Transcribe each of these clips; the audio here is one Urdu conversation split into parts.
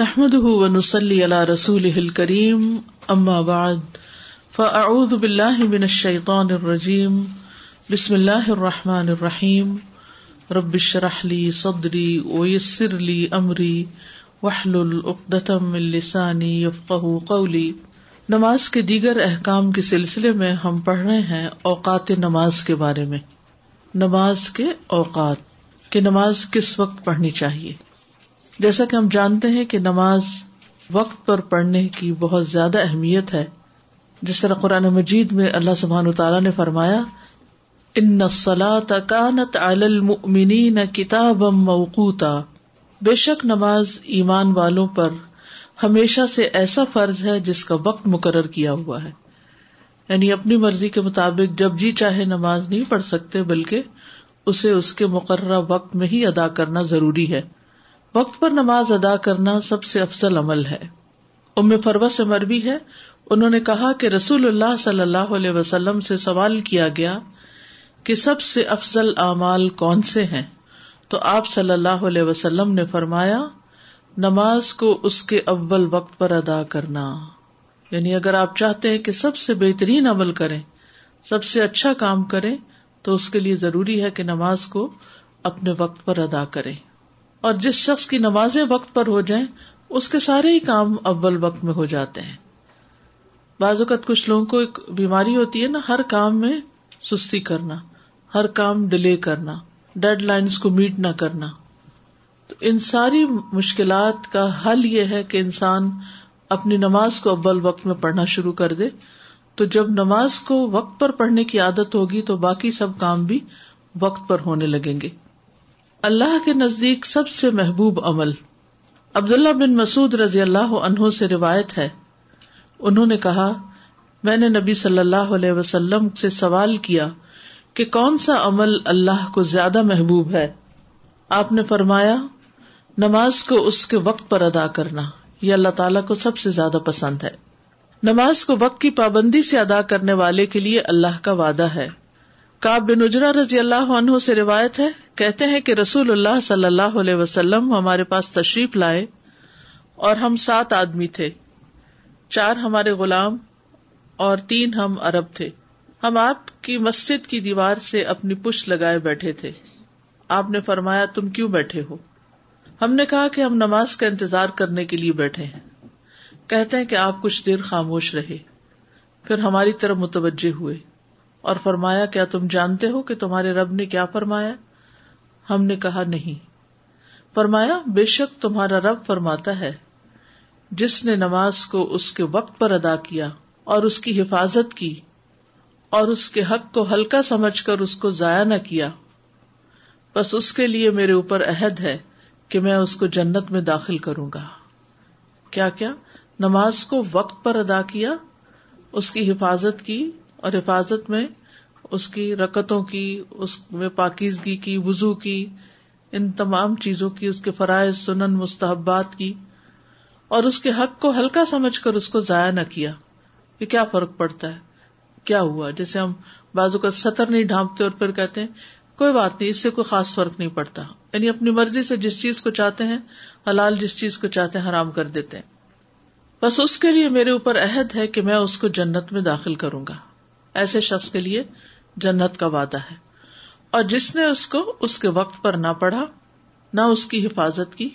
نحمد ونسلی علی رسول کریم اما بعد فاعوذ باللہ من الشیطان الرجیم بسم اللہ الرحمٰن الرحیم ربش رحلی صدری ویسر لی امری وحل العقدم السانی یفق قولی نماز کے دیگر احکام کے سلسلے میں ہم پڑھ رہے ہیں اوقات نماز کے بارے میں۔ نماز کے اوقات، کہ نماز کس وقت پڑھنی چاہیے؟ جیسا کہ ہم جانتے ہیں کہ نماز وقت پر پڑھنے کی بہت زیادہ اہمیت ہے۔ جس طرح قرآن مجید میں اللہ سبحان تعالیٰ نے فرمایا، ان تکانت نہ کتاب موقوتا بے شک نماز ایمان والوں پر ہمیشہ سے ایسا فرض ہے جس کا وقت مقرر کیا ہوا ہے۔ یعنی اپنی مرضی کے مطابق جب جی چاہے نماز نہیں پڑھ سکتے، بلکہ اسے اس کے مقررہ وقت میں ہی ادا کرنا ضروری ہے۔ وقت پر نماز ادا کرنا سب سے افضل عمل ہے۔ ام فروا سے مربی ہے۔ انہوں نے کہا کہ رسول اللہ صلی اللہ علیہ وسلم سے سوال کیا گیا کہ سب سے افضل اعمال کون سے ہیں؟ تو آپ صلی اللہ علیہ وسلم نے فرمایا، نماز کو اس کے اول وقت پر ادا کرنا۔ یعنی اگر آپ چاہتے ہیں کہ سب سے بہترین عمل کریں، سب سے اچھا کام کریں، تو اس کے لیے ضروری ہے کہ نماز کو اپنے وقت پر ادا کریں۔ اور جس شخص کی نمازیں وقت پر ہو جائیں، اس کے سارے ہی کام اول وقت میں ہو جاتے ہیں۔ بعض اوقات کچھ لوگوں کو ایک بیماری ہوتی ہے نا، ہر کام میں سستی کرنا، ہر کام ڈیلے کرنا، ڈیڈ لائنس کو میٹ نہ کرنا۔ تو ان ساری مشکلات کا حل یہ ہے کہ انسان اپنی نماز کو اول وقت میں پڑھنا شروع کر دے۔ تو جب نماز کو وقت پر پڑھنے کی عادت ہوگی تو باقی سب کام بھی وقت پر ہونے لگیں گے۔ اللہ کے نزدیک سب سے محبوب عمل۔ عبداللہ بن مسعد رضی اللہ عنہ سے روایت ہے۔ انہوں نے کہا، میں نے نبی صلی اللہ علیہ وسلم سے سوال کیا کہ کون سا عمل اللہ کو زیادہ محبوب ہے؟ آپ نے فرمایا، نماز کو اس کے وقت پر ادا کرنا، یہ اللہ تعالیٰ کو سب سے زیادہ پسند ہے۔ نماز کو وقت کی پابندی سے ادا کرنے والے کے لیے اللہ کا وعدہ ہے۔ کاب بن اجرا رضی اللہ عنہ سے روایت ہے، کہتے ہیں کہ رسول اللہ صلی اللہ علیہ وسلم ہمارے پاس تشریف لائے اور ہم سات آدمی تھے۔ چار ہمارے غلام اور تین ہم عرب تھے۔ ہم آپ کی مسجد کی دیوار سے اپنی پش لگائے بیٹھے تھے۔ آپ نے فرمایا، تم کیوں بیٹھے ہو؟ ہم نے کہا کہ ہم نماز کا انتظار کرنے کے لیے بیٹھے ہیں۔ کہتے ہیں کہ آپ کچھ دیر خاموش رہے۔ پھر ہماری طرف متوجہ ہوئے۔ اور فرمایا، کیا تم جانتے ہو کہ تمہارے رب نے کیا فرمایا؟ ہم نے کہا، نہیں۔ فرمایا، بے شک تمہارا رب فرماتا ہے، جس نے نماز کو اس کے وقت پر ادا کیا اور اس کی حفاظت کی اور اس کے حق کو ہلکا سمجھ کر اس کو ضائع نہ کیا۔ بس اس کے لیے میرے اوپر عہد ہے کہ میں اس کو جنت میں داخل کروں گا۔ کیا کیا؟ نماز کو وقت پر ادا کیا، اس کی حفاظت کی اور حفاظت میں اس کی رکتوں کی، اس میں پاکیزگی کی وزو کی، ان تمام چیزوں کی، اس کے فرائض، سنن، مستحبات کی، اور اس کے حق کو ہلکا سمجھ کر اس کو ضائع نہ کیا کہ کیا فرق پڑتا ہے، کیا ہوا؟ جیسے ہم بازو کا سطر نہیں ڈھانپتے اور پھر کہتے ہیں، کوئی بات نہیں، اس سے کوئی خاص فرق نہیں پڑتا۔ یعنی اپنی مرضی سے جس چیز کو چاہتے ہیں، حلال جس چیز کو چاہتے ہیں، حرام کر دیتے ہیں۔ بس اس کے لیے میرے اوپر عہد ہے کہ میں اس کو جنت میں داخل کروں گا۔ ایسے شخص کے لیے جنت کا وعدہ ہے۔ اور جس نے اس کو اس کے وقت پر نہ پڑھا، نہ اس کی حفاظت کی،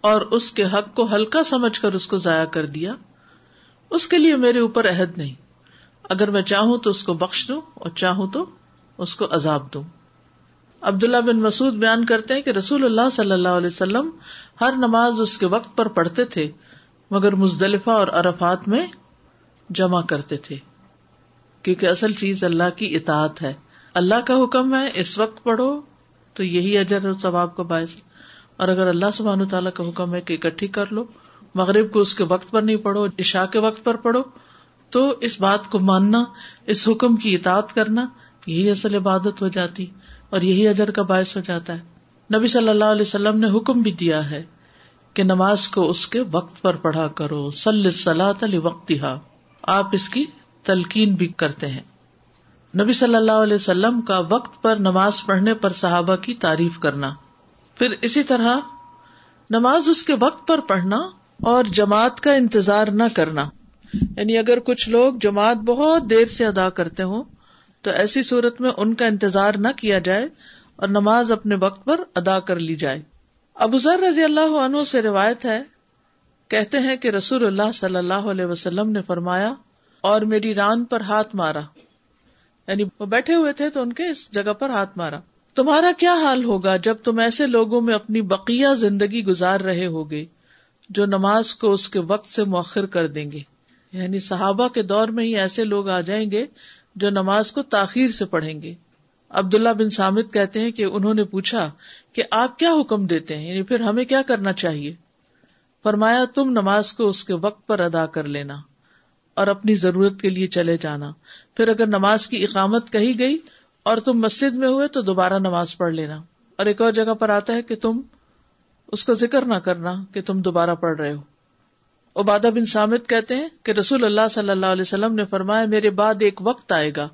اور اس کے حق کو ہلکا سمجھ کر اس کو ضائع کر دیا، اس کے لیے میرے اوپر عہد نہیں۔ اگر میں چاہوں تو اس کو بخش دوں، اور چاہوں تو اس کو عذاب دوں۔ عبداللہ بن مسعد بیان کرتے ہیں کہ رسول اللہ صلی اللہ علیہ وسلم ہر نماز اس کے وقت پر پڑھتے تھے، مگر مزدلفہ اور عرفات میں جمع کرتے تھے۔ کیونکہ اصل چیز اللہ کی اطاعت ہے۔ اللہ کا حکم ہے اس وقت پڑھو تو یہی اجر اور ثواب کا باعث۔ اور اگر اللہ سبحانہ تعالیٰ کا حکم ہے کہ اکٹھی کر لو، مغرب کو اس کے وقت پر نہیں پڑھو، عشاء کے وقت پر پڑھو، تو اس بات کو ماننا، اس حکم کی اطاعت کرنا، یہی اصل عبادت ہو جاتی اور یہی اجر کا باعث ہو جاتا ہے۔ نبی صلی اللہ علیہ وسلم نے حکم بھی دیا ہے کہ نماز کو اس کے وقت پر پڑھا کرو سل سلاۃ علی وقت آپ اس کی تلقین بھی کرتے ہیں۔ نبی صلی اللہ علیہ وسلم کا وقت پر نماز پڑھنے پر صحابہ کی تعریف کرنا۔ پھر اسی طرح نماز اس کے وقت پر پڑھنا اور جماعت کا انتظار نہ کرنا۔ یعنی اگر کچھ لوگ جماعت بہت دیر سے ادا کرتے ہوں، تو ایسی صورت میں ان کا انتظار نہ کیا جائے اور نماز اپنے وقت پر ادا کر لی جائے۔ ابو ذر رضی اللہ عنہ سے روایت ہے، کہتے ہیں کہ رسول اللہ صلی اللہ علیہ وسلم نے فرمایا اور میری ران پر ہاتھ مارا۔ یعنی وہ بیٹھے ہوئے تھے تو ان کے اس جگہ پر ہاتھ مارا۔ تمہارا کیا حال ہوگا جب تم ایسے لوگوں میں اپنی بقیہ زندگی گزار رہے ہوگے جو نماز کو اس کے وقت سے مؤخر کر دیں گے؟ یعنی صحابہ کے دور میں ہی ایسے لوگ آ جائیں گے جو نماز کو تاخیر سے پڑھیں گے۔ عبداللہ بن سامد کہتے ہیں کہ انہوں نے پوچھا کہ آپ کیا حکم دیتے ہیں؟ یعنی پھر ہمیں کیا کرنا چاہیے؟ فرمایا، تم نماز کو اس کے وقت پر ادا کر لینا۔ اور اپنی ضرورت کے لیے چلے جانا۔ پھر اگر نماز کی اقامت کہی گئی اور تم مسجد میں ہوئے تو دوبارہ نماز پڑھ لینا۔ اور ایک اور جگہ پر آتا ہے کہ تم اس کا ذکر نہ کرنا کہ تم دوبارہ پڑھ رہے ہو۔ عبادہ بن سامد کہتے ہیں کہ رسول اللہ صلی اللہ علیہ وسلم نے فرمایا، میرے بعد ایک وقت آئے گا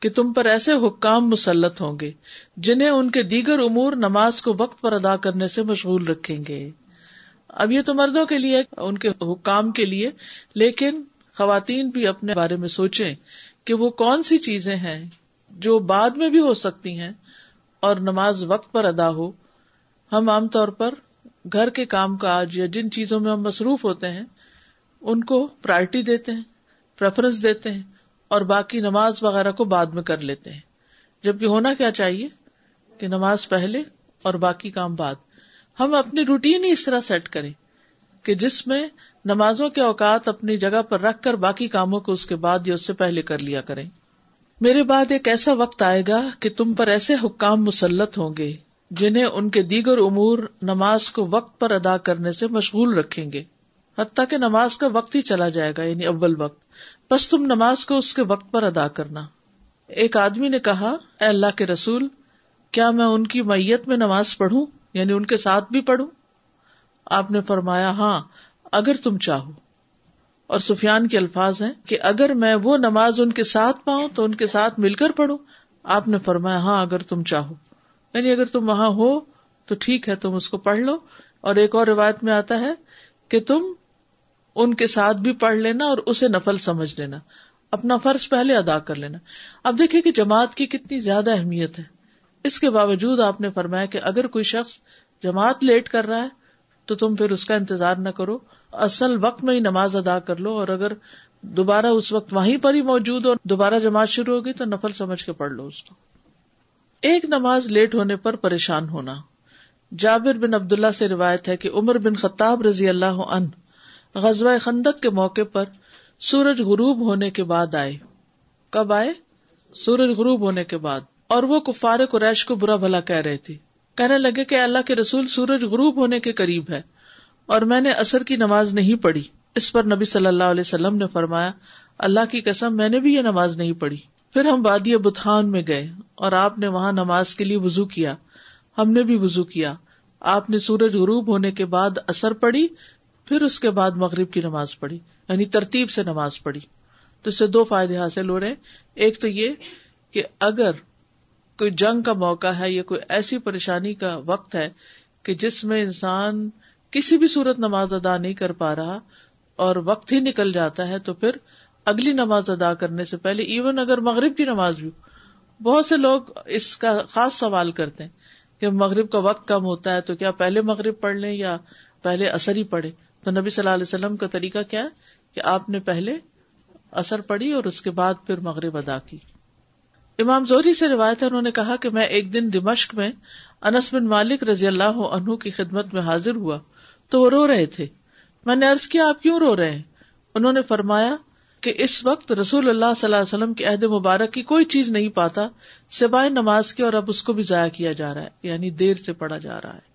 کہ تم پر ایسے حکام مسلط ہوں گے جنہیں ان کے دیگر امور نماز کو وقت پر ادا کرنے سے مشغول رکھیں گے۔ اب یہ تو مردوں کے لیے ان کے حکام کے لیے، لیکن خواتین بھی اپنے بارے میں سوچیں کہ وہ کون سی چیزیں ہیں جو بعد میں بھی ہو سکتی ہیں اور نماز وقت پر ادا ہو۔ ہم عام طور پر گھر کے کام کاج یا جن چیزوں میں ہم مصروف ہوتے ہیں، ان کو پرائرٹی دیتے ہیں پریفرنس دیتے ہیں اور باقی نماز وغیرہ کو بعد میں کر لیتے ہیں۔ جبکہ ہونا کیا چاہیے کہ نماز پہلے اور باقی کام بعد۔ ہم اپنی روٹین ہی اس طرح سیٹ کریں کہ جس میں نمازوں کے اوقات اپنی جگہ پر رکھ کر باقی کاموں کو اس کے بعد یا اس سے پہلے کر لیا کریں۔ میرے بعد ایک ایسا وقت آئے گا کہ تم پر ایسے حکام مسلط ہوں گے جنہیں ان کے دیگر امور نماز کو وقت پر ادا کرنے سے مشغول رکھیں گے۔ حتیٰ کہ نماز کا وقت ہی چلا جائے گا یعنی اول وقت۔ بس تم نماز کو اس کے وقت پر ادا کرنا۔ ایک آدمی نے کہا، اے اللہ کے رسول، کیا میں ان کی میت میں نماز پڑھوں؟ یعنی ان کے ساتھ بھی پڑھوں؟ آپ نے فرمایا ہاں اگر تم چاہو۔ اور سفیان کے الفاظ ہیں کہ اگر میں وہ نماز ان کے ساتھ پاؤں تو ان کے ساتھ مل کر پڑھوں۔ آپ نے فرمایا ہاں اگر تم چاہو۔ یعنی اگر تم وہاں ہو تو ٹھیک ہے، تم اس کو پڑھ لو۔ اور ایک اور روایت میں آتا ہے کہ تم ان کے ساتھ بھی پڑھ لینا اور اسے نفل سمجھ لینا۔ اپنا فرض پہلے ادا کر لینا۔ اب دیکھیں کہ جماعت کی کتنی زیادہ اہمیت ہے۔ اس کے باوجود آپ نے فرمایا کہ اگر کوئی شخص جماعت لیٹ کر رہا ہے تو تم پھر اس کا انتظار نہ کرو۔ اصل وقت میں ہی نماز ادا کر لو اور اگر دوبارہ اس وقت وہیں پر ہی موجود اور دوبارہ جماعت شروع ہوگی تو نفل سمجھ کے پڑھ لو اس کو۔ ایک نماز لیٹ ہونے پر پریشان ہونا۔ جابر بن عبداللہ سے روایت ہے کہ عمر بن خطاب رضی اللہ عنہ غزوہ خندق کے موقع پر سورج غروب ہونے کے بعد آئے۔ کب آئے؟ سورج غروب ہونے کے بعد۔ اور وہ کفار قریش کو برا بھلا کہہ رہے تھے۔ کہنے لگے کہ اللہ کے رسول سورج غروب ہونے کے قریب ہے اور میں نے اثر کی نماز نہیں پڑھی۔ اس پر نبی صلی اللہ علیہ وسلم نے فرمایا، اللہ کی قسم، میں نے بھی یہ نماز نہیں پڑھی۔ پھر ہم وادی بتان میں گئے اور آپ نے وہاں نماز کے لیے وزو کیا۔ ہم نے بھی وزو کیا۔ آپ نے سورج غروب ہونے کے بعد اثر پڑی پھر اس کے بعد مغرب کی نماز پڑھی یعنی ترتیب سے نماز پڑھی۔ تو اس سے دو فائدے حاصل ہو رہے ایک تو یہ کہ اگر کوئی جنگ کا موقع ہے یا کوئی ایسی پریشانی کا وقت ہے کہ جس میں انسان کسی بھی صورت نماز ادا نہیں کر پا رہا اور وقت ہی نکل جاتا ہے تو پھر اگلی نماز ادا کرنے سے پہلے ایون اگر مغرب کی نماز بھی بہت سے لوگ اس کا خاص سوال کرتے ہیں کہ مغرب کا وقت کم ہوتا ہے تو کیا پہلے مغرب پڑھ لیں یا پہلے اثر ہی پڑھے تو نبی صلی اللہ علیہ وسلم کا طریقہ کیا ہے کہ آپ نے پہلے اثر پڑھی اور اس کے بعد پھر مغرب ادا کی۔ امام زوری سے روایت ہے، انہوں نے کہا کہ میں ایک دن دمشق میں انس بن مالک رضی اللہ عنہ کی خدمت میں حاضر ہوا تو وہ رو رہے تھے۔ میں نے ارض کیا، آپ کیوں رو رہے ہیں؟ انہوں نے فرمایا کہ اس وقت رسول اللہ صلی اللہ علیہ وسلم کے عہد مبارک کی کوئی چیز نہیں پاتا، سوائے نماز کی اور اب اس کو بھی ضائع کیا جا رہا ہے یعنی دیر سے پڑھا جا رہا ہے۔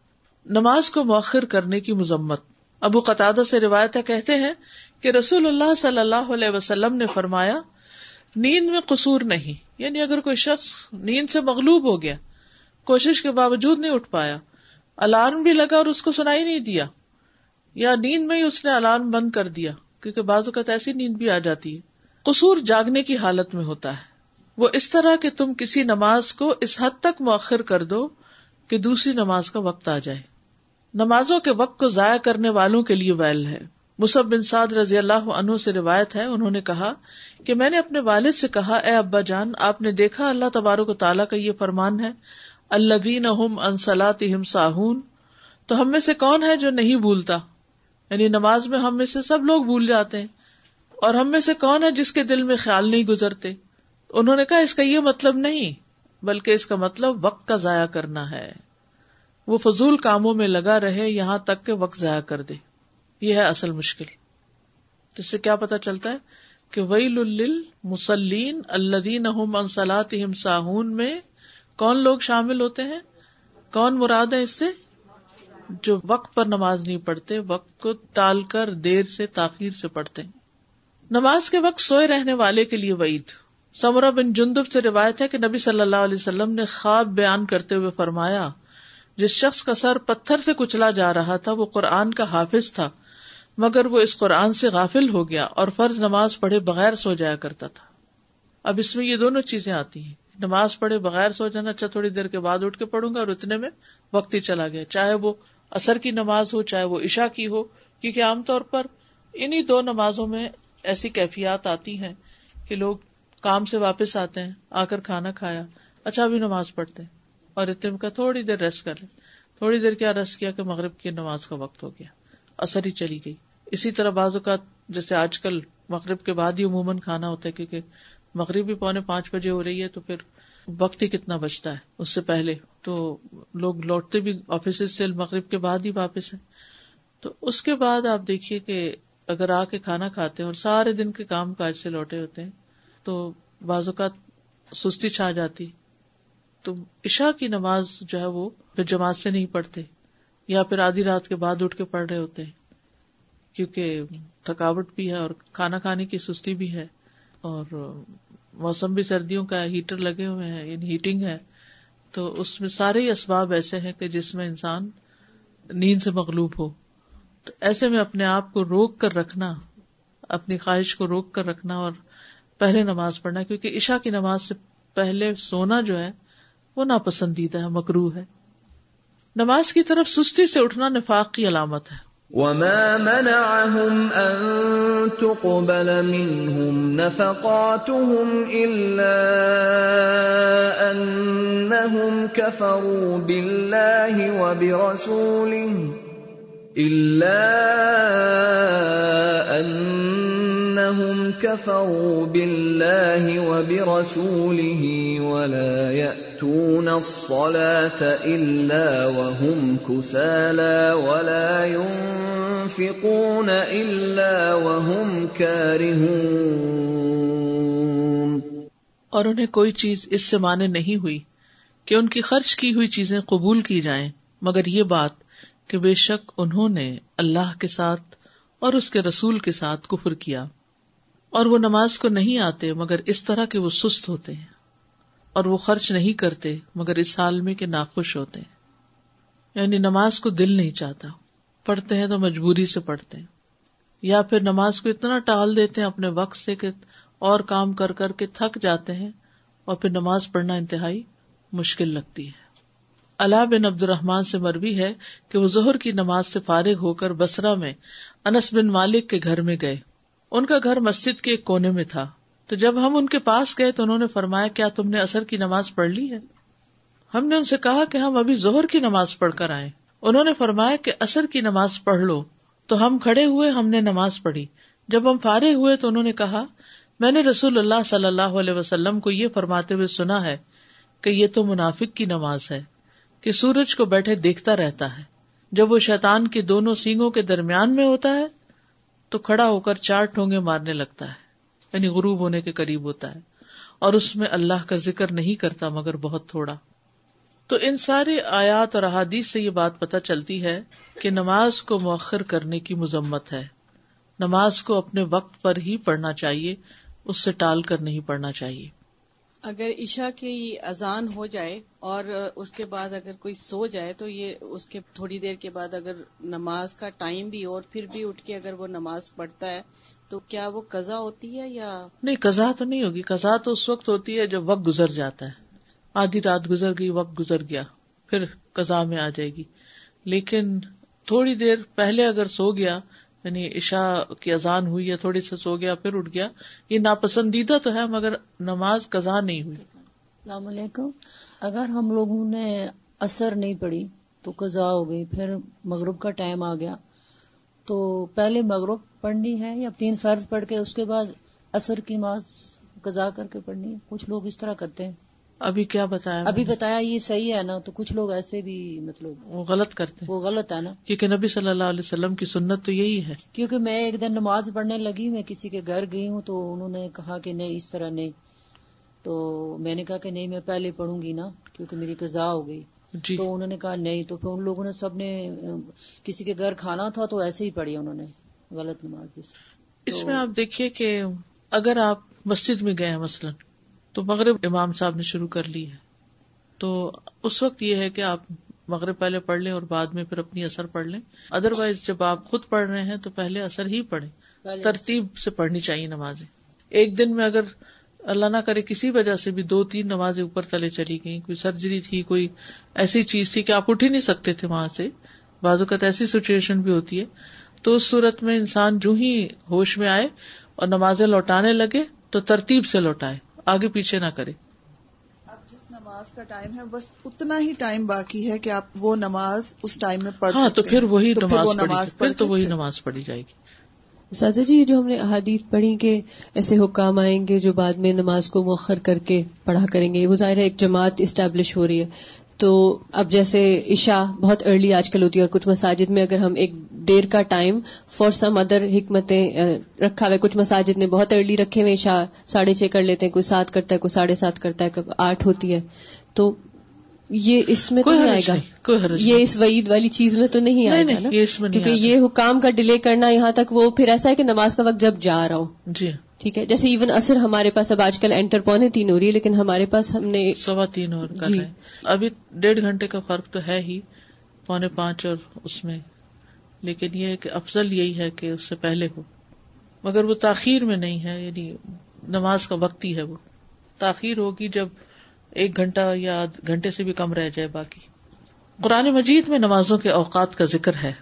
نماز کو مؤخر کرنے کی مذمت۔ ابو قطع سے روایت کہتے ہیں کہ رسول اللہ صلی اللہ علیہ وسلم نے فرمایا نیند میں قصور نہیں۔ یعنی اگر کوئی شخص نیند سے مغلوب ہو گیا، کوشش کے باوجود نہیں اٹھ پایا، الارم بھی لگا اور اس کو سنائی نہیں دیا، یا نیند میں ہی اس نے الارم بند کر دیا، کیونکہ بعض اوقات ایسی نیند بھی آ جاتی ہے۔ قصور جاگنے کی حالت میں ہوتا ہے۔ وہ اس طرح کہ تم کسی نماز کو اس حد تک مؤخر کر دو کہ دوسری نماز کا وقت آ جائے۔ نمازوں کے وقت کو ضائع کرنے والوں کے لیے ویل ہے۔ مصب بن سعد رضی اللہ عنہ سے روایت ہے، انہوں نے کہا کہ میں نے اپنے والد سے کہا، اے ابا جان، آپ نے دیکھا اللہ تبارک و تعالیٰ کا یہ فرمان ہے اللہ انسلات ساہون تو ہم میں سے کون ہے جو نہیں بھولتا؟ یعنی نماز میں ہم میں سے سب لوگ بھول جاتے ہیں، اور ہم میں سے کون ہے جس کے دل میں خیال نہیں گزرتے؟ انہوں نے کہا، اس کا یہ مطلب نہیں، بلکہ اس کا مطلب وقت کا ضائع کرنا ہے۔ وہ فضول کاموں میں لگا رہے، یہاں تک کہ وقت ضائع کر دے۔ یہ ہے اصل مشکل۔ جس سے کیا پتا چلتا ہے؟ کہ ویل مسلین الدین انسلات ساہون میں کون لوگ شامل ہوتے ہیں؟ کون مراد ہے اس سے؟ جو وقت پر نماز نہیں پڑھتے، وقت کو ٹال کر دیر سے، تاخیر سے پڑھتے ہیں۔ نماز کے وقت سوئے رہنے والے کے لیے وعید۔ سمرا بن جندب سے روایت ہے کہ نبی صلی اللہ علیہ وسلم نے خواب بیان کرتے ہوئے فرمایا، جس شخص کا سر پتھر سے کچلا جا رہا تھا، وہ قرآن کا حافظ تھا۔ مگر وہ اس قرآن سے غافل ہو گیا اور فرض نماز پڑھے بغیر سو جایا کرتا تھا۔ اب اس میں یہ دونوں چیزیں آتی ہیں۔ نماز پڑھے بغیر سو جانا اچھا تھوڑی دیر کے بعد اٹھ کے پڑھوں گا اور اتنے میں وقت ہی چلا گیا۔ چاہے وہ اثر کی نماز ہو، چاہے وہ عشا کی ہو، کیونکہ عام طور پر انہیں دو نمازوں میں ایسی کیفیات آتی ہیں کہ لوگ کام سے واپس آتے ہیں، آ کر کھانا کھایا اچھا ابھی نماز پڑھتے ہیں اور اتنے میں تھوڑی دیر ریسٹ کر لیں۔ تھوڑی دیر کیا ریسٹ کیا کہ مغرب کی نماز کا وقت ہو گیا۔ اثر ہی چلی گئی۔ اسی طرح بعض اوقات جیسے آج کل مغرب کے بعد ہی عموماً کھانا ہوتا ہے کیونکہ مغرب بھی پونے پانچ بجے ہو رہی ہے تو پھر وقت ہی کتنا بچتا ہے اس سے پہلے۔ تو لوگ لوٹتے بھی آفس سے مغرب کے بعد ہی واپس ہیں۔ تو اس کے بعد آپ دیکھیے کہ اگر آ کے کھانا کھاتے ہیں اور سارے دن کے کام کاج سے لوٹے ہوتے ہیں تو بعض اوقات سستی چھا جاتی۔ تو عشا کی نماز جو ہے وہ پھر جماعت سے نہیں پڑھتے۔ یا پھر آدھی رات کے بعد اٹھ کے پڑھ رہے ہوتے ہیں، کیونکہ تھکاوٹ بھی ہے اور کھانا کھانے کی سستی بھی ہے اور موسم بھی سردیوں کا ہیٹر لگے ہوئے ہیں یعنی ہیٹنگ ہے، تو اس میں سارے ہی اسباب ایسے ہیں کہ جس میں انسان نیند سے مغلوب ہو۔ تو ایسے میں اپنے آپ کو روک کر رکھنا، اپنی خواہش کو روک کر رکھنا اور پہلے نماز پڑھنا، کیونکہ عشا کی نماز سے پہلے سونا جو ہے وہ ناپسندیدہ ہے مکرو ہے۔ نماز کی طرف سستی سے اٹھنا نفاق کی علامت ہے۔ وما منعهم ان تقبل منهم نفقاتهم الا انهم كفروا بالله وبرسوله الا انهم كفروا بالله وبرسوله ولا يأتون يأتون الصلاة إلا وهم كسالى ولا ينفقون إلا وهم كارهون اور انہیں کوئی چیز اس سے مانے نہیں ہوئی کہ ان کی خرچ کی ہوئی چیزیں قبول کی جائیں۔ مگر یہ بات کہ بے شک انہوں نے اللہ کے ساتھ اور اس کے رسول کے ساتھ کفر کیا اور وہ نماز کو نہیں آتے مگر اس طرح کے وہ سست ہوتے ہیں۔ اور وہ خرچ نہیں کرتے مگر اس حال میں کہ ناخوش ہوتے ہیں۔ یعنی نماز کو دل نہیں چاہتا۔ پڑھتے ہیں تو مجبوری سے پڑھتے ہیں۔ یا پھر نماز کو اتنا ٹال دیتے ہیں اپنے وقت سے کہ اور کام کر کر کے تھک جاتے ہیں اور پھر نماز پڑھنا انتہائی مشکل لگتی ہے۔ اللہ بن عبد الرحمان سے مربی ہے کہ وہ ظہر کی نماز سے فارغ ہو کر بسرا میں انس بن مالک کے گھر میں گئے۔ ان کا گھر مسجد کے ایک کونے میں تھا۔ تو جب ہم ان کے پاس گئے تو انہوں نے فرمایا، کیا تم نے اثر کی نماز پڑھ لی ہے؟ ہم نے ان سے کہا کہ ہم ابھی زہر کی نماز پڑھ کر آئے۔ انہوں نے فرمایا کہ اثر کی نماز پڑھ لو۔ تو ہم کھڑے ہوئے، ہم نے نماز پڑھی۔ جب ہم فارغ ہوئے تو انہوں نے کہا، میں نے رسول اللہ صلی اللہ علیہ وسلم کو یہ فرماتے ہوئے سنا ہے کہ یہ تو منافق کی نماز ہے، کہ سورج کو بیٹھے دیکھتا رہتا ہے۔ جب وہ شیطان کی دونوں سینگوں کے درمیان میں ہوتا ہے تو کھڑا ہو کر چار ٹھونگے مارنے لگتا ہے۔ یعنی غروب ہونے کے قریب ہوتا ہے اور اس میں اللہ کا ذکر نہیں کرتا مگر بہت تھوڑا۔ تو ان سارے آیات اور احادیث سے یہ بات پتہ چلتی ہے کہ نماز کو مؤخر کرنے کی مذمت ہے۔ نماز کو اپنے وقت پر ہی پڑھنا چاہیے، اس سے ٹال کر نہیں پڑھنا چاہیے۔ اگر عشاء کی اذان ہو جائے اور اس کے بعد اگر کوئی سو جائے تو یہ اس کے تھوڑی دیر کے بعد اگر نماز کا ٹائم بھی اور پھر بھی اٹھ کے اگر وہ نماز پڑھتا ہے تو کیا وہ قزا ہوتی ہے یا نہیں قزا تو نہیں ہوگی۔ قزا تو اس وقت ہوتی ہے جب وقت گزر جاتا ہے۔ آدھی رات گزر گئی وقت گزر گیا پھر قزا میں آ جائے گی۔ لیکن تھوڑی دیر پہلے اگر سو گیا یعنی عشاء کی اذان ہوئی یا تھوڑی سے سو گیا پھر اٹھ گیا یہ ناپسندیدہ تو ہے مگر نماز قزا نہیں ہوئی۔ السلام علیکم۔ اگر ہم لوگوں نے اثر نہیں پڑی تو قضا ہو گئی پھر مغرب کا ٹائم آ گیا۔ تو پہلے مغرب پڑھنی ہے یا تین فرض پڑھ کے اس کے بعد اثر کی نماز قضا کر کے پڑھنی ہے؟ کچھ لوگ اس طرح کرتے ہیں۔ ابھی کیا بتایا ابھی بتایا یہ صحیح ہے نا تو کچھ لوگ ایسے بھی مطلب وہ غلط کرتے ہیں۔ وہ غلط ہے نا۔ کیونکہ نبی صلی اللہ علیہ وسلم کی سنت تو یہی ہے۔ کیونکہ میں ایک دن نماز پڑھنے لگی میں کسی کے گھر گئی ہوں تو انہوں نے کہا کہ نہیں اس طرح نہیں۔ تو میں نے کہا کہ نہیں میں پہلے پڑھوں گی نا کیونکہ میری قضا ہو گئی۔ جی۔ تو انہوں نے کہا نہیں تو پھر ان لوگوں نے سب نے کسی کے گھر کھانا تھا تو ایسے ہی پڑھی انہوں نے۔ غلط نماز جس اس میں آپ دیکھیے کہ اگر آپ مسجد میں گئے ہیں مثلاً تو مغرب امام صاحب نے شروع کر لی ہے۔ تو اس وقت یہ ہے کہ آپ مغرب پہلے پڑھ لیں اور بعد میں پھر اپنی اثر پڑھ لیں۔ ادر وائز جب آپ خود پڑھ رہے ہیں تو پہلے اثر ہی پڑھیں۔ ترتیب سے پڑھنی چاہیے نمازیں۔ ایک دن میں اگر اللہ نہ کرے کسی وجہ سے بھی دو تین نمازیں اوپر تلے چلی گئیں کوئی سرجری تھی کوئی ایسی چیز تھی کہ آپ اٹھ ہی نہیں سکتے تھے وہاں سے۔ بعض اوقات ایسی سچویشن بھی ہوتی ہے تو اس صورت میں انسان جو ہی ہوش میں آئے اور نمازیں لوٹانے لگے تو ترتیب سے لوٹائے آگے پیچھے نہ کرے۔ اب جس نماز کا ٹائم ہے بس اتنا ہی ٹائم باقی ہے کہ آپ وہ نماز اس ٹائم میں پڑھ ہاں تو سکتے پھر ہیں۔ وہی تو پھر وہ نماز پڑھی پڑھ پھر تو وہی پھر- نماز پڑھی جائے گی۔ سادہ جی یہ جو ہم نے احادیث پڑھی کہ ایسے حکام آئیں گے جو بعد میں نماز کو مؤخر کر کے پڑھا کریں گے وہ ظاہر ہے ایک جماعت اسٹیبلش ہو رہی ہے۔ تو اب جیسے عشاء بہت ارلی آج کل ہوتی ہے اور کچھ مساجد میں اگر ہم ایک دیر کا ٹائم فار سم ادر حکمتیں رکھا ہوا ہے کچھ مساجد نے بہت ارلی رکھے ہوئے عشاء ساڑھے چھ کر لیتے ہیں کوئی سات کرتا ہے کوئی ساڑھے سات کرتا ہے کوئی آٹھ ہوتی ہے۔ تو یہ اس میں تو نہیں آئے گا۔ یہ اس وعید والی چیز میں تو نہیں آئے گا کیونکہ۔ یہ حکام کا ڈیلے کرنا یہاں تک وہ پھر ایسا ہے کہ نماز کا وقت جب جا رہا ہو۔ نہیں جی۔ ٹھیک ہے؟ جیسے ایون اثر ہمارے پاس اب آج کل انٹر پونے تین ہو رہی ہے لیکن ہمارے پاس ہم نے سوا تین اور کر جی۔ ابھی ڈیڑھ گھنٹے کا فرق تو ہے ہی پونے پانچ اور اس میں۔ لیکن یہ کہ افضل یہی ہے کہ اس سے پہلے ہو۔ مگر وہ تاخیر میں نہیں ہے یعنی نماز کا وقت ہی ہے وہ۔ تاخیر ہوگی جب ایک گھنٹہ یا گھنٹے سے بھی کم رہ جائے باقی۔ قرآن مجید میں نمازوں کے اوقات کا ذکر ہے۔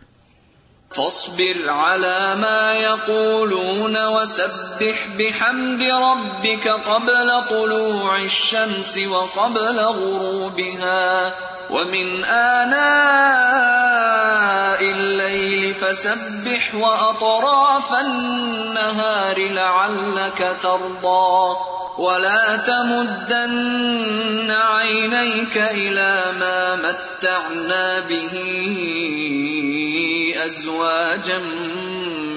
فاصبر على ما يقولون وسبح بحمد ربك قبل طلوع الشمس وقبل غروبها ومن آناء الليل فسبح وأطراف النهار لعلك ترضى ولا تمدن عينيك إلى ما متعنا به أزواجا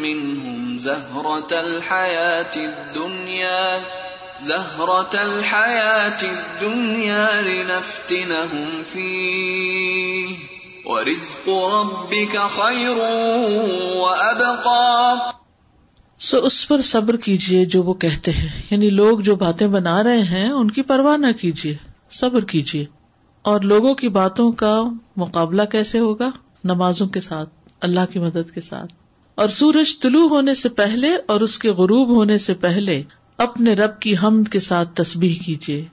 منهم زهرة الحياة الدنيا، زهرة الحياة الدنيا لنفتنهم فيه. ورزق ربك خير وأبقى. سو اس پر صبر کیجیے جو وہ کہتے ہیں یعنی لوگ جو باتیں بنا رہے ہیں، ان کی پرواہ نہ کیجیے صبر کیجیے اور لوگوں کی باتوں کا مقابلہ کیسے ہوگا؟ نمازوں کے ساتھ۔ اللہ کی مدد کے ساتھ۔ اور سورج طلوع ہونے سے پہلے اور اس کے غروب ہونے سے پہلے اپنے رب کی حمد کے ساتھ تسبیح کیجیے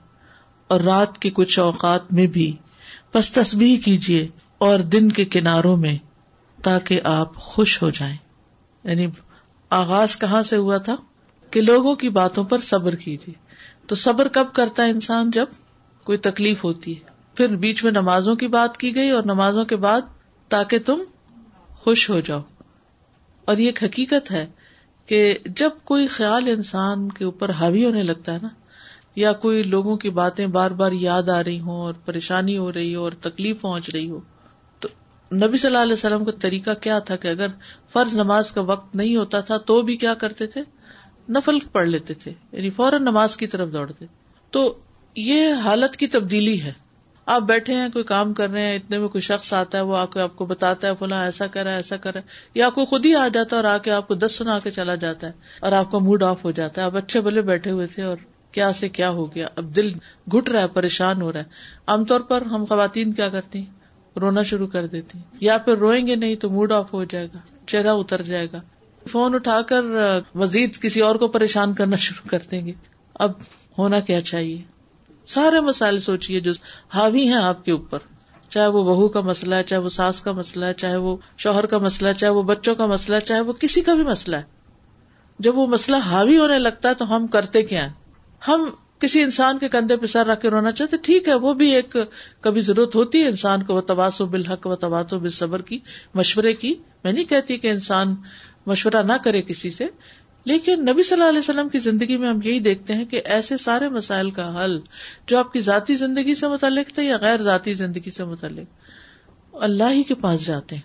اور رات کے کچھ اوقات میں بھی بس تسبیح کیجیے اور دن کے کناروں میں تاکہ آپ خوش ہو جائیں۔ یعنی آغاز کہاں سے ہوا تھا؟ کہ لوگوں کی باتوں پر صبر کیجیے۔ تو صبر کب کرتا ہے انسان؟ جب کوئی تکلیف ہوتی ہے۔ پھر بیچ میں نمازوں کی بات کی گئی اور نمازوں کے بعد تاکہ تم خوش ہو جاؤ۔ اور یہ ایک حقیقت ہے کہ جب کوئی خیال انسان کے اوپر حاوی ہونے لگتا ہے نا، یا کوئی لوگوں کی باتیں بار بار یاد آ رہی ہوں اور پریشانی ہو رہی ہو اور تکلیف پہنچ رہی ہو، تو نبی صلی اللہ علیہ وسلم کا طریقہ کیا تھا کہ اگر فرض نماز کا وقت نہیں ہوتا تھا تو بھی کیا کرتے تھے؟ نفل پڑھ لیتے تھے یعنی فوراً نماز کی طرف دوڑتے۔ تو یہ حالت کی تبدیلی ہے۔ آپ بیٹھے ہیں، کوئی کام کر رہے ہیں، اتنے میں کوئی شخص آتا ہے، وہ آ کے آپ کو بتاتا ہے، فلاں ایسا کرا ہے ایسا کرا ہے یا کوئی خود ہی آ جاتا ہے اور آ کے آپ کو دس سنا کے چلا جاتا ہے اور آپ کا موڈ آف ہو جاتا ہے۔ آپ اچھے بلے بیٹھے ہوئے تھے اور کیا سے کیا ہو گیا؟ اب دل گٹ رہا ہے، پریشان ہو رہا ہے۔ عام طور پر ہم خواتین کیا کرتی ہیں؟ رونا شروع کر دیتی ہیں۔ یا پھر روئیں گے نہیں تو موڈ آف ہو جائے گا، چہرہ اتر جائے گا۔ فون اٹھا کر مزید کسی اور کو پریشان کرنا شروع کر دیں گے۔ اب ہونا کیا چاہیے؟ سارے مسائل سوچیے جو حاوی ہیں آپ کے اوپر۔ چاہے وہ بہو کا مسئلہ ہے، چاہے وہ ساس کا مسئلہ ہے، چاہے وہ شوہر کا مسئلہ ہے، چاہے وہ بچوں کا مسئلہ ہے، چاہے وہ کسی کا بھی مسئلہ ہے۔ جب وہ مسئلہ حاوی ہونے لگتا ہے تو ہم کرتے کیا ہیں؟ ہم کسی انسان کے کندھے پہ سر رکھ کے رونا چاہتے، ٹھیک ہے، وہ بھی ایک کبھی ضرورت ہوتی ہے انسان کو وہ تباس و بالحق و تباس و صبر کی، مشورے کی۔ میں نہیں کہتی کہ انسان مشورہ نہ کرے کسی سے لیکن نبی صلی اللہ علیہ وسلم کی زندگی میں ہم یہی دیکھتے ہیں کہ ایسے سارے مسائل کا حل جو آپ کی ذاتی زندگی سے متعلق تھے یا غیر ذاتی زندگی سے متعلق، اللہ ہی کے پاس جاتے ہیں۔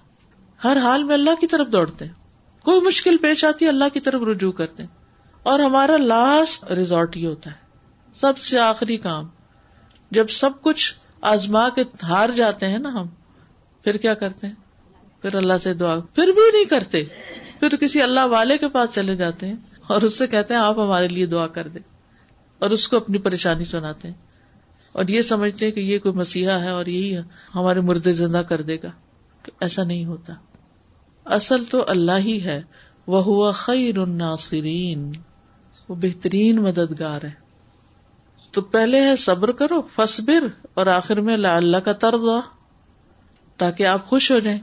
ہر حال میں اللہ کی طرف دوڑتے ہیں۔ کوئی مشکل پیش آتی ہے، اللہ کی طرف رجوع کرتے ہیں۔ اور ہمارا لاسٹ ریزورٹ یہ ہوتا ہے۔ سب سے آخری کام۔ جب سب کچھ آزما کے ہار جاتے ہیں نا ہم، پھر کیا کرتے ہیں؟ پھر اللہ سے دعا۔ پھر بھی نہیں کرتے۔ پھر کسی اللہ والے کے پاس چلے جاتے ہیں اور اس سے کہتے ہیں آپ ہمارے لیے دعا کر دیں اور اس کو اپنی پریشانی سناتے ہیں اور یہ سمجھتے ہیں کہ یہ کوئی مسیحا ہے اور یہی ہمارے مردے زندہ کر دے گا۔ ایسا نہیں ہوتا۔ اصل تو اللہ ہی ہے۔ وہ ہوا خیر الناصرین۔ وہ بہترین مددگار ہے تو پہلے ہے صبر کرو فصبر اور آخر میں اللہ کا طرز تاکہ آپ خوش ہو جائیں۔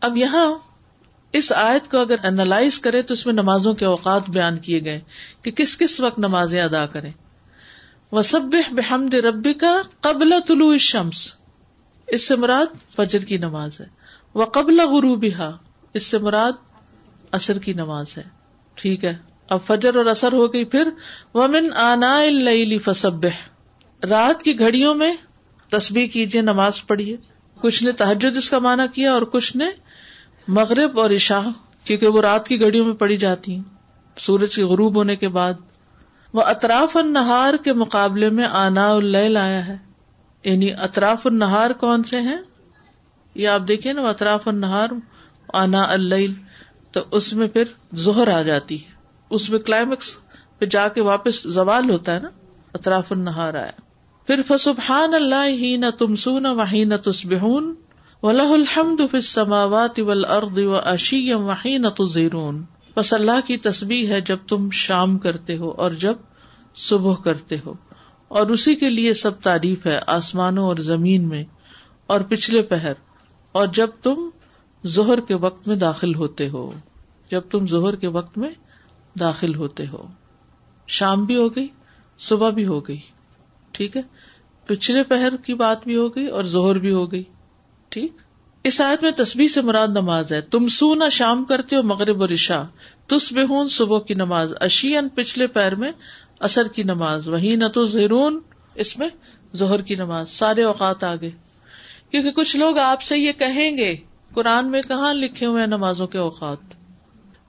اب یہاں اس آیت کو اگر انالائز کرے تو اس میں نمازوں کے اوقات بیان کیے گئے کہ کس کس وقت نمازیں ادا کریں۔ وہ سب بحمد ربی کا قبل طلوع شمس اس سے مراد فجر کی نماز ہے۔ وہ قبل غروب اس سے مراد اثر کی نماز ہے۔ ٹھیک ہے۔ اب فجر اور اثر ہو گئی پھر۔ ومن آنا فسب رات کی گھڑیوں میں تصبیح کیجیے نماز پڑھیے۔ کچھ نے تحجد اس کا معنی کیا اور کچھ نے مغرب اور عشاء، کیونکہ وہ رات کی گھڑیوں میں پڑی جاتی ہیں۔ سورج کے غروب ہونے کے بعد۔ وہ اطراف النہار کے مقابلے میں آنا اللیل آیا ہے۔ یعنی اطراف النہار کون سے ہیں؟ یہ آپ دیکھیے نا، وہ اطراف النہار آنا اللیل۔ تو اس میں پھر زہر آ جاتی ہے۔ اس میں کلائمیکس پہ جا کے واپس زوال ہوتا ہے نا۔ اطراف النہار آیا۔ پھر فسبحان اللہ ہی نہ تم سو نہ وہی نہ تسبہون ولہ الحمد فی السماوات والارض واشیم وحی نہ تزیرون بس اللہ کی تسبیح ہے جب تم شام کرتے ہو اور جب صبح کرتے ہو۔ اور اسی کے لیے سب تعریف ہے آسمانوں اور زمین میں اور پچھلے پہر۔ اور جب تم زہر کے وقت میں داخل ہوتے ہو۔ جب تم زہر کے وقت میں داخل ہوتے ہو۔ شام بھی ہو گئی، صبح بھی ہو گئی۔ ٹھیک ہے؟ پچھلے پہر کی بات بھی ہو گئی اور زہر بھی ہو گئی۔ ٹھیک اس آیت میں تصویر سے مراد نماز ہے۔ تم سو نہ شام کرتے ہو مغرب اور عشاء۔ تس بہون صبح کی نماز۔ اشین پچھلے پیر میں اثر کی نماز۔ وہی نہ تو زہرون اس میں زہر کی نماز۔ سارے اوقات آگے۔ کیونکہ کچھ لوگ آپ سے یہ کہیں گے، قرآن میں کہاں لکھے ہوئے ہیں نمازوں کے اوقات؟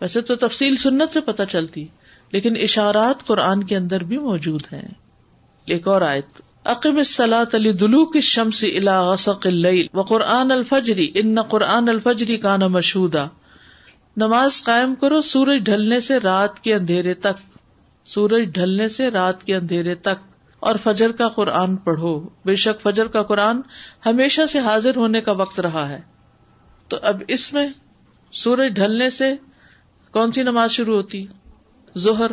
ویسے تو تفصیل سنت سے پتہ چلتی، لیکن اشارات قرآن کے اندر بھی موجود ہیں۔ ایک اور آیت۔ عقیم السلاط علی دلو کی شمس غسق و قرآن الفجری ان قرآن الفجری کا نا مشہور نماز قائم کرو سورج ڈھلنے سے رات کے اندھیرے تک سورج ڈھلنے سے رات کے اندھیرے تک اور فجر کا قرآن پڑھو بے شک فجر کا قرآن ہمیشہ سے حاضر ہونے کا وقت رہا ہے تو اب اس میں سورج ڈھلنے سے کون سی نماز شروع ہوتی ظہر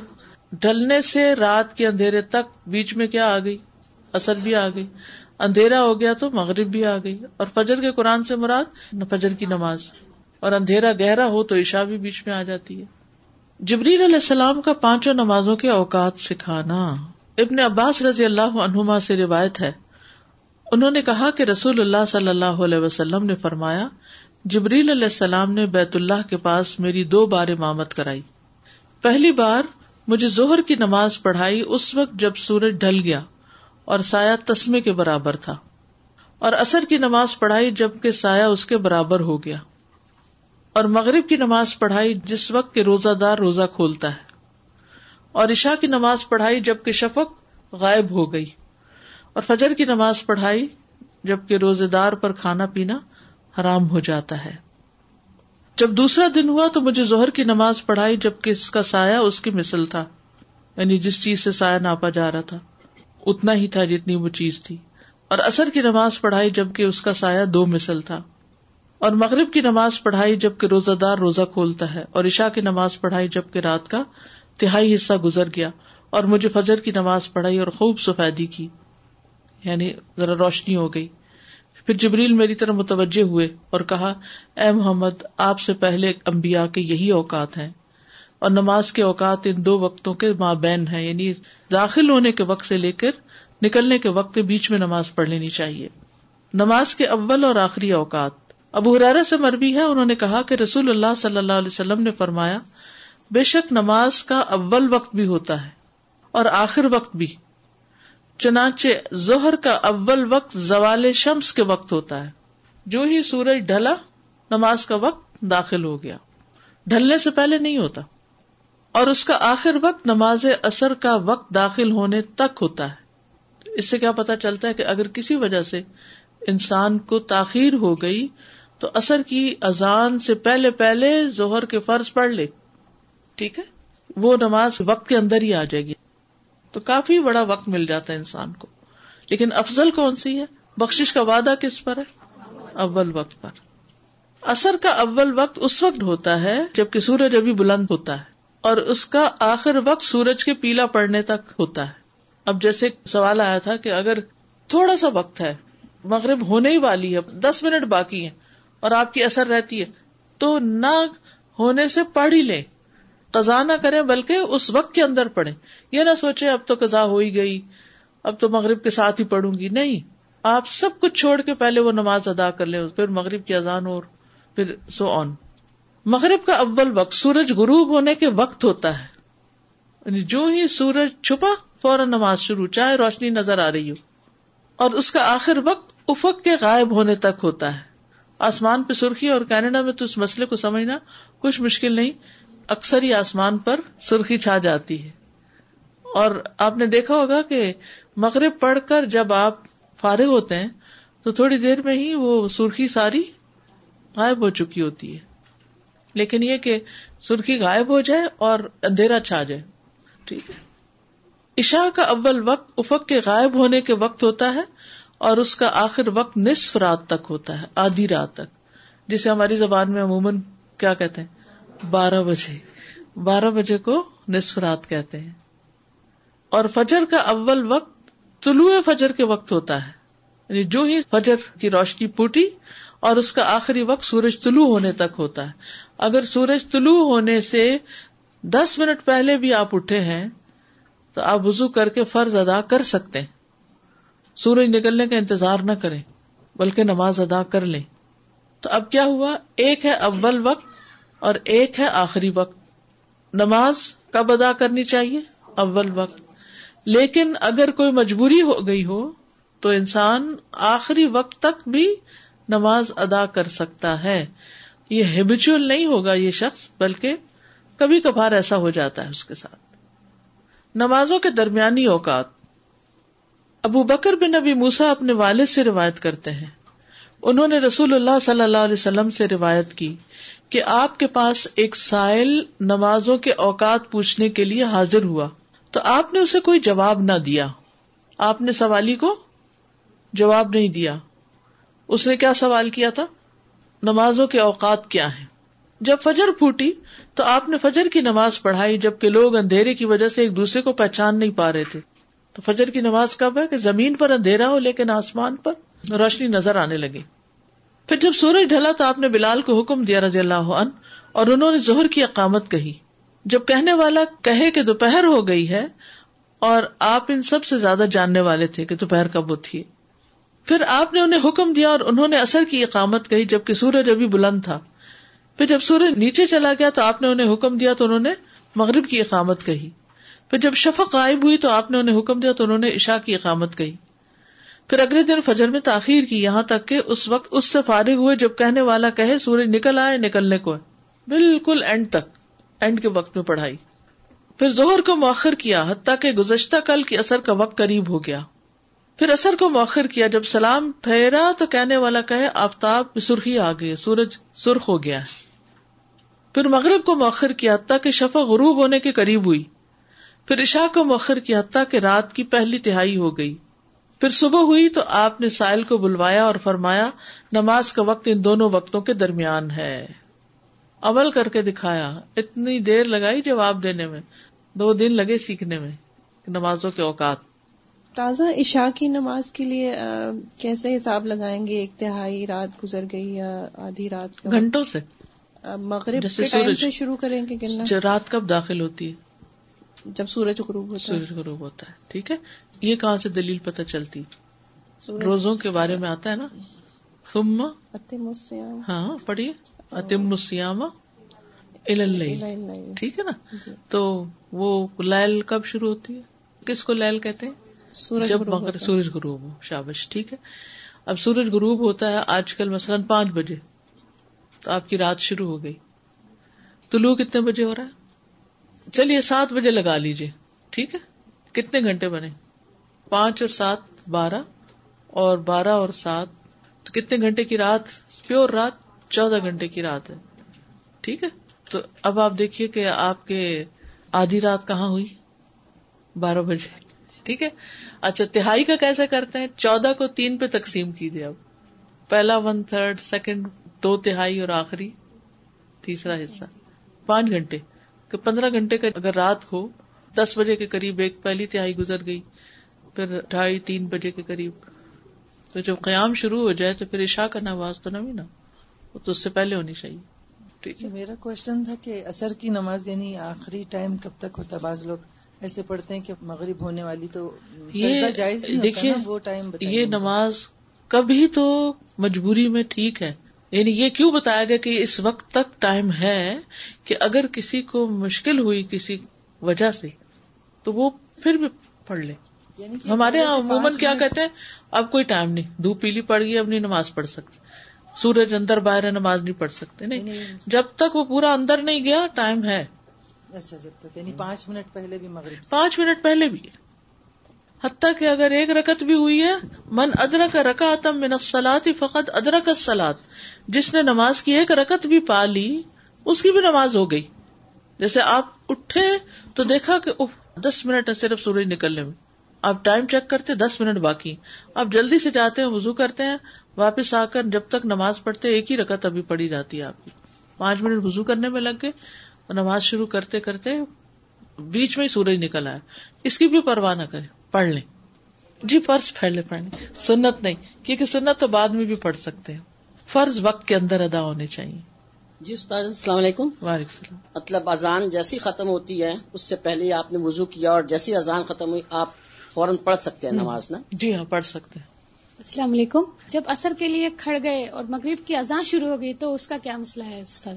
ڈلنے سے رات کے اندھیرے تک بیچ میں کیا آ گئی اثر بھی آ گئی۔ اندھیرا ہو گیا تو مغرب بھی آ گئی۔ اور فجر کے قرآن سے مراد فجر کی نماز۔ اور اندھیرا گہرا ہو تو عشا بھی بیچ میں آ جاتی ہے۔ جبریل علیہ السلام کا پانچوں نمازوں کے اوقات سکھانا۔ ابن عباس رضی اللہ عنہما سے روایت ہے۔ انہوں نے کہا کہ رسول اللہ صلی اللہ علیہ وسلم نے فرمایا، جبریل علیہ السلام نے بیت اللہ کے پاس میری دو بار امامت کرائی۔ پہلی بار مجھے زہر کی نماز پڑھائی اس وقت جب سورج ڈھل گیا۔ اور سایہ تسمے کے برابر تھا۔ اور اثر کی نماز پڑھائی جبکہ سایہ اس کے برابر ہو گیا۔ اور مغرب کی نماز پڑھائی جس وقت کے روزہ دار روزہ کھولتا ہے۔ اور عشاء کی نماز پڑھائی جبکہ شفق غائب ہو گئی۔ اور فجر کی نماز پڑھائی جبکہ روزے دار پر کھانا پینا حرام ہو جاتا ہے۔ جب دوسرا دن ہوا تو مجھے زہر کی نماز پڑھائی جبکہ اس کا سایہ اس کی مثل تھا۔ یعنی جس چیز سے سایہ ناپا جا رہا تھا۔ اتنا ہی تھا جتنی وہ چیز تھی۔ اور اثر کی نماز پڑھائی جبکہ اس کا سایہ دو مثل تھا۔ اور مغرب کی نماز پڑھائی جبکہ روزہ دار روزہ کھولتا ہے۔ اور عشاء کی نماز پڑھائی جبکہ رات کا تہائی حصہ گزر گیا۔ اور مجھے فجر کی نماز پڑھائی اور خوب سفیدی کی۔ یعنی ذرا روشنی ہو گئی۔ پھر جبریل میری طرح متوجہ ہوئے اور کہا، اے محمد، آپ سے پہلے امبیا کے یہی اوقات ہیں۔ اور نماز کے اوقات ان دو وقتوں کے مابین ہیں یعنی داخل ہونے کے وقت سے لے کر نکلنے کے وقت کے بیچ میں نماز پڑھ لینی چاہیے۔ نماز کے اول اور آخری اوقات۔ ابو حرارہ سے مربی ہے، انہوں نے کہا کہ رسول اللہ صلی اللہ علیہ وسلم نے فرمایا، بے شک نماز کا اول وقت بھی ہوتا ہے اور آخر وقت بھی۔ چنانچہ ظہر کا اول وقت زوال شمس کے وقت ہوتا ہے۔ جو ہی سورج ڈھلا، نماز کا وقت داخل ہو گیا۔ ڈھلنے سے پہلے نہیں ہوتا۔ اور اس کا آخر وقت نماز اثر کا وقت داخل ہونے تک ہوتا ہے۔ اس سے کیا پتا چلتا ہے کہ اگر کسی وجہ سے انسان کو تاخیر ہو گئی تو اثر کی اذان سے پہلے پہلے زہر کے فرض پڑھ لے۔ ٹھیک ہے؟ وہ نماز وقت کے اندر ہی آ جائے گی۔ تو کافی بڑا وقت مل جاتا ہے انسان کو۔ لیکن افضل کون سی ہے؟ بخش کا وعدہ کس پر ہے؟ اول وقت پر۔ اثر کا اول وقت اس وقت ہوتا ہے جبکہ سورج ابھی بلند ہوتا ہے۔ اور اس کا آخر وقت سورج کے پیلا پڑنے تک ہوتا ہے۔ اب جیسے سوال آیا تھا کہ اگر تھوڑا سا وقت ہے، مغرب ہونے ہی والی ہے، دس منٹ باقی ہے اور آپ کی اثر رہتی ہے، تو نہ ہونے سے پڑھ ہی لیں۔ قزا نہ کریں، بلکہ اس وقت کے اندر پڑھیں۔ یہ نہ سوچے اب تو قزا ہو ہی گئی، اب تو مغرب کے ساتھ ہی پڑھوں گی۔ نہیں، آپ سب کچھ چھوڑ کے پہلے وہ نماز ادا کر لیں، پھر مغرب کی اذان اور پھر سو آن مغرب کا اول وقت، سورج غروب ہونے کے وقت ہوتا ہے۔ یعنی جو ہی سورج چھپا، فوراً نماز شروع، چاہے روشنی نظر آ رہی ہو۔ اور اس کا آخر وقت افق کے غائب ہونے تک ہوتا ہے۔ آسمان پہ سرخی، اور کینیڈا میں تو اس مسئلے کو سمجھنا کچھ مشکل نہیں، اکثر ہی آسمان پر سرخی چھا جاتی ہے۔ اور آپ نے دیکھا ہوگا کہ مغرب پڑھ کر جب آپ فارغ ہوتے ہیں، تو تھوڑی دیر میں ہی وہ سرخی ساری غائب ہو چکی ہوتی ہے۔ لیکن یہ کہ سرخی غائب ہو جائے اور اندھیرا چھا جائے۔ ٹھیک ہے۔ عشاء کا اول وقت افق کے غائب ہونے کے وقت ہوتا ہے اور اس کا آخر وقت نصف رات تک ہوتا ہے، آدھی رات تک۔ جسے ہماری زبان میں عموماً کیا کہتے ہیں؟ بارہ بجے۔ بارہ بجے کو نصف رات کہتے ہیں۔ اور فجر کا اول وقت طلوع فجر کے وقت ہوتا ہے۔ یعنی جو ہی فجر کی روشنی پوٹی اور اس کا آخری وقت سورج طلوع ہونے تک ہوتا ہے۔ اگر سورج طلوع ہونے سے دس منٹ پہلے بھی آپ اٹھے ہیں، تو آپ وزو کر کے فرض ادا کر سکتے ہیں۔ سورج نکلنے کا انتظار نہ کریں، بلکہ نماز ادا کر لیں۔ تو اب کیا ہوا؟ ایک ہے اول وقت اور ایک ہے آخری وقت۔ نماز کب ادا کرنی چاہیے؟ اول وقت۔ لیکن اگر کوئی مجبوری ہو گئی ہو، تو انسان آخری وقت تک بھی نماز ادا کر سکتا ہے۔ یہ ہیبیچل نہیں ہوگا یہ شخص، بلکہ کبھی کبھار ایسا ہو جاتا ہے اس کے ساتھ۔ نمازوں کے درمیانی اوقات، ابو بکر بن نبی موسا اپنے والد سے روایت کرتے ہیں۔ انہوں نے رسول اللہ صلی اللہ علیہ وسلم سے روایت کی کہ آپ کے پاس ایک سائل نمازوں کے اوقات پوچھنے کے لیے حاضر ہوا۔ تو آپ نے اسے کوئی جواب نہ دیا۔ آپ نے سوالی کو جواب نہیں دیا۔ اس نے کیا سوال کیا تھا؟ نمازوں کے اوقات کیا ہیں؟ جب فجر پھوٹی تو آپ نے فجر کی نماز پڑھائی، جبکہ لوگ اندھیرے کی وجہ سے ایک دوسرے کو پہچان نہیں پا رہے تھے۔ تو فجر کی نماز کب ہے کہ زمین پر اندھیرا ہو لیکن آسمان پر روشنی نظر آنے لگی۔ پھر جب سورج ڈھلا تو آپ نے بلال کو حکم دیا رضی اللہ عنہ اور انہوں نے زہر کی اقامت کہی۔ جب کہنے والا کہے کہ دوپہر ہو گئی ہے اور آپ ان سب سے زیادہ جاننے والے تھے کہ دوپہر کب تھی پھر آپ نے انہیں حکم دیا اور انہوں نے اثر کی اقامت کہی جبکہ سورج ابھی بلند تھا۔ پھر جب سورج نیچے چلا گیا تو آپ نے انہیں حکم دیا تو انہوں نے مغرب کی اقامت کہی۔ پھر جب شفق غائب ہوئی تو آپ نے انہیں حکم دیا تو انہوں نے عشاء کی اقامت کہی۔ پھر اگلے دن فجر میں تاخیر کی، یہاں تک کہ اس وقت اس سے فارغ ہوئے جب کہنے والا کہے، سورج نکل آئے، نکلنے کو بالکل اینڈ تک اینڈ کے وقت میں پڑھائی۔ پھر زہر کو مؤخر کیا، حتیٰ کہ گزشتہ کل کی اثر کا وقت قریب ہو گیا۔ پھر اثر کو مؤخر کیا، جب سلام پھیرا تو کہنے والا کہے، آفتاب سرخی آ گئی، سورج سرخ ہو گیا۔ پھر مغرب کو مؤخر کیا، حتیٰ کہ شفا غروب ہونے کے قریب ہوئی۔ پھر عشاء کو مؤخر کیا، حتیٰ کہ رات کی پہلی تہائی ہو گئی۔ پھر صبح ہوئی تو آپ نے سائل کو بلوایا اور فرمایا، نماز کا وقت ان دونوں وقتوں کے درمیان ہے۔ عمل کر کے دکھایا، اتنی دیر لگائی جواب دینے میں، دو دن لگے سیکھنے میں نمازوں کے اوقات۔ تازہ عشاء کی نماز کے لیے کیسے حساب لگائیں گے؟ ایک تہائی رات گزر گئی یا آدھی رات کا؟ گھنٹوں سے۔ مغرب کے ٹائم سے شروع کریں گے گننا رات کب داخل ہوتی ہے؟ جب سورج غروب ہوتا سورج غروب ہوتا ہے ٹھیک ہے؟ یہ کہاں سے دلیل پتہ چلتی؟ روزوں کے بارے میں آتا ہے نا۔ ثم؟ اتم ہاں پڑھیے۔ اتم اللیل۔ ٹھیک ہے نا؟ جی۔ تو وہ لیل کب شروع ہوتی ہے؟ کس کو لیل کہتے ہیں؟ سورج جب مغرب۔ سورج غروب ہو شابش ٹھیک ہے؟ اب سورج غروب ہوتا ہے آج کل مثلاً پانچ بجے۔ تو آپ کی رات شروع ہو گئی۔ طلوع کتنے بجے ہو رہا ہے؟ چلیے سات بجے لگا لیجیے ٹھیک ہے؟ کتنے گھنٹے بنے؟ پانچ اور سات بارہ۔ اور بارہ اور سات تو کتنے گھنٹے کی رات؟ پیور رات چودہ گھنٹے کی رات ہے۔ ٹھیک ہے؟ تو اب آپ دیکھیے کہ آپ کے آدھی رات کہاں ہوئی؟ بارہ بجے۔ ٹھیک ہے؟ اچھا تہائی کا کیسے کرتے ہیں؟ چودہ کو تین پہ تقسیم کیجیے اب۔ پہلا ون تھرڈ سیکنڈ دو تہائی اور آخری تیسرا حصہ۔ پانچ گھنٹے۔ کہ پندرہ گھنٹے کا اگر رات ہو، دس بجے کے قریب ایک پہلی تہائی گزر گئی، پھر ڈھائی، تین بجے کے قریب۔ تو جب قیام شروع ہو جائے تو پھر عشاء کا نماز تو نہ وہ تو اس سے پہلے ہونی چاہیے۔ ٹھیک ہے۔ اچھا، میرا کوشچن تھا کہ اثر کی نماز یعنی آخری ٹائم کب تک ہوتا ہے؟ بعض لوگ ایسے پڑھتے ہیں کہ مغرب ہونے والی تو سجدہ جائز دیکھیے وہ ٹائم یہ۔ نماز کبھی تو مجبوری میں ٹھیک ہے۔ یعنی یہ کیوں بتایا گیا کہ اس وقت تک ٹائم ہے کہ اگر کسی کو مشکل ہوئی کسی وجہ سے تو وہ پھر بھی پڑھ لے۔ یعنی ہمارے یہاں عموماً کیا کہتے ہیں اب کوئی ٹائم نہیں دھوپ پیلی پڑ گئی اب نہیں نماز پڑھ سکتے۔ سورج اندر باہر نماز نہیں پڑھ سکتے۔ نہیں یعنی- جب تک وہ پورا اندر نہیں گیا ٹائم ہے۔ اچھا جب تک یعنی پانچ منٹ پہلے بھی مغرب پانچ منٹ پہلے بھی۔ حتیٰ کہ اگر ایک رکت بھی ہوئی ہے، من ادرک رکا تم من الصلاۃ فقط ادرک الصلاۃ۔ جس نے نماز کی ایک رکت بھی پا لی، اس کی بھی نماز ہو گئی۔ جیسے آپ اٹھے تو دیکھا کہ اف دس منٹ ہے صرف سورج نکلنے میں۔ آپ ٹائم چیک کرتے، دس منٹ باقی۔ آپ جلدی سے جاتے ہیں، وضو کرتے ہیں، واپس آ کر جب تک نماز پڑھتے، ایک ہی رکت ابھی پڑی جاتی ہے آپ کی۔ پانچ منٹ وضو کرنے میں لگ گئے۔ نماز شروع کرتے کرتے بیچ میں سورج نکل آیا۔ اس کی بھی پرواہ نہ کرے پڑھ لیں۔ جی فرض پہلے پڑھ لیں۔ سنت نہیں کیونکہ سنت تو بعد میں بھی پڑھ سکتے ہیں۔ فرض وقت کے اندر ادا ہونے چاہیے۔ جی استاد السلام علیکم۔ وعلیکم السلام۔ مطلب اذان جیسی ختم ہوتی ہے اس سے پہلے آپ نے وضو کیا اور جیسی اذان ختم ہوئی آپ فوراً پڑھ سکتے ہیں نماز نا؟ جی ہاں پڑھ سکتے ہیں۔ السلام علیکم۔ جب اثر کے لیے کھڑ گئے اور مغرب کی اذان شروع ہو گئی تو اس کا کیا مسئلہ ہے استاد؟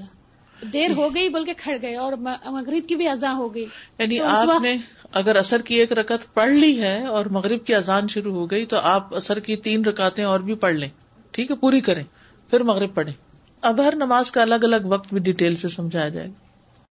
دیر ہو گئی بلکہ کھڑ گئے اور مغرب کی بھی اذان ہو گئی۔ یعنی آپ وقت- نے اگر اثر کی ایک رکعت پڑھ لی ہے اور مغرب کی اذان شروع ہو گئی تو آپ اثر کی تین رکعتیں اور بھی پڑھ لیں۔ ٹھیک ہے پوری کریں پھر مغرب پڑھیں۔ اب ہر نماز کا الگ الگ وقت بھی ڈیٹیل سے سمجھایا جائے گا۔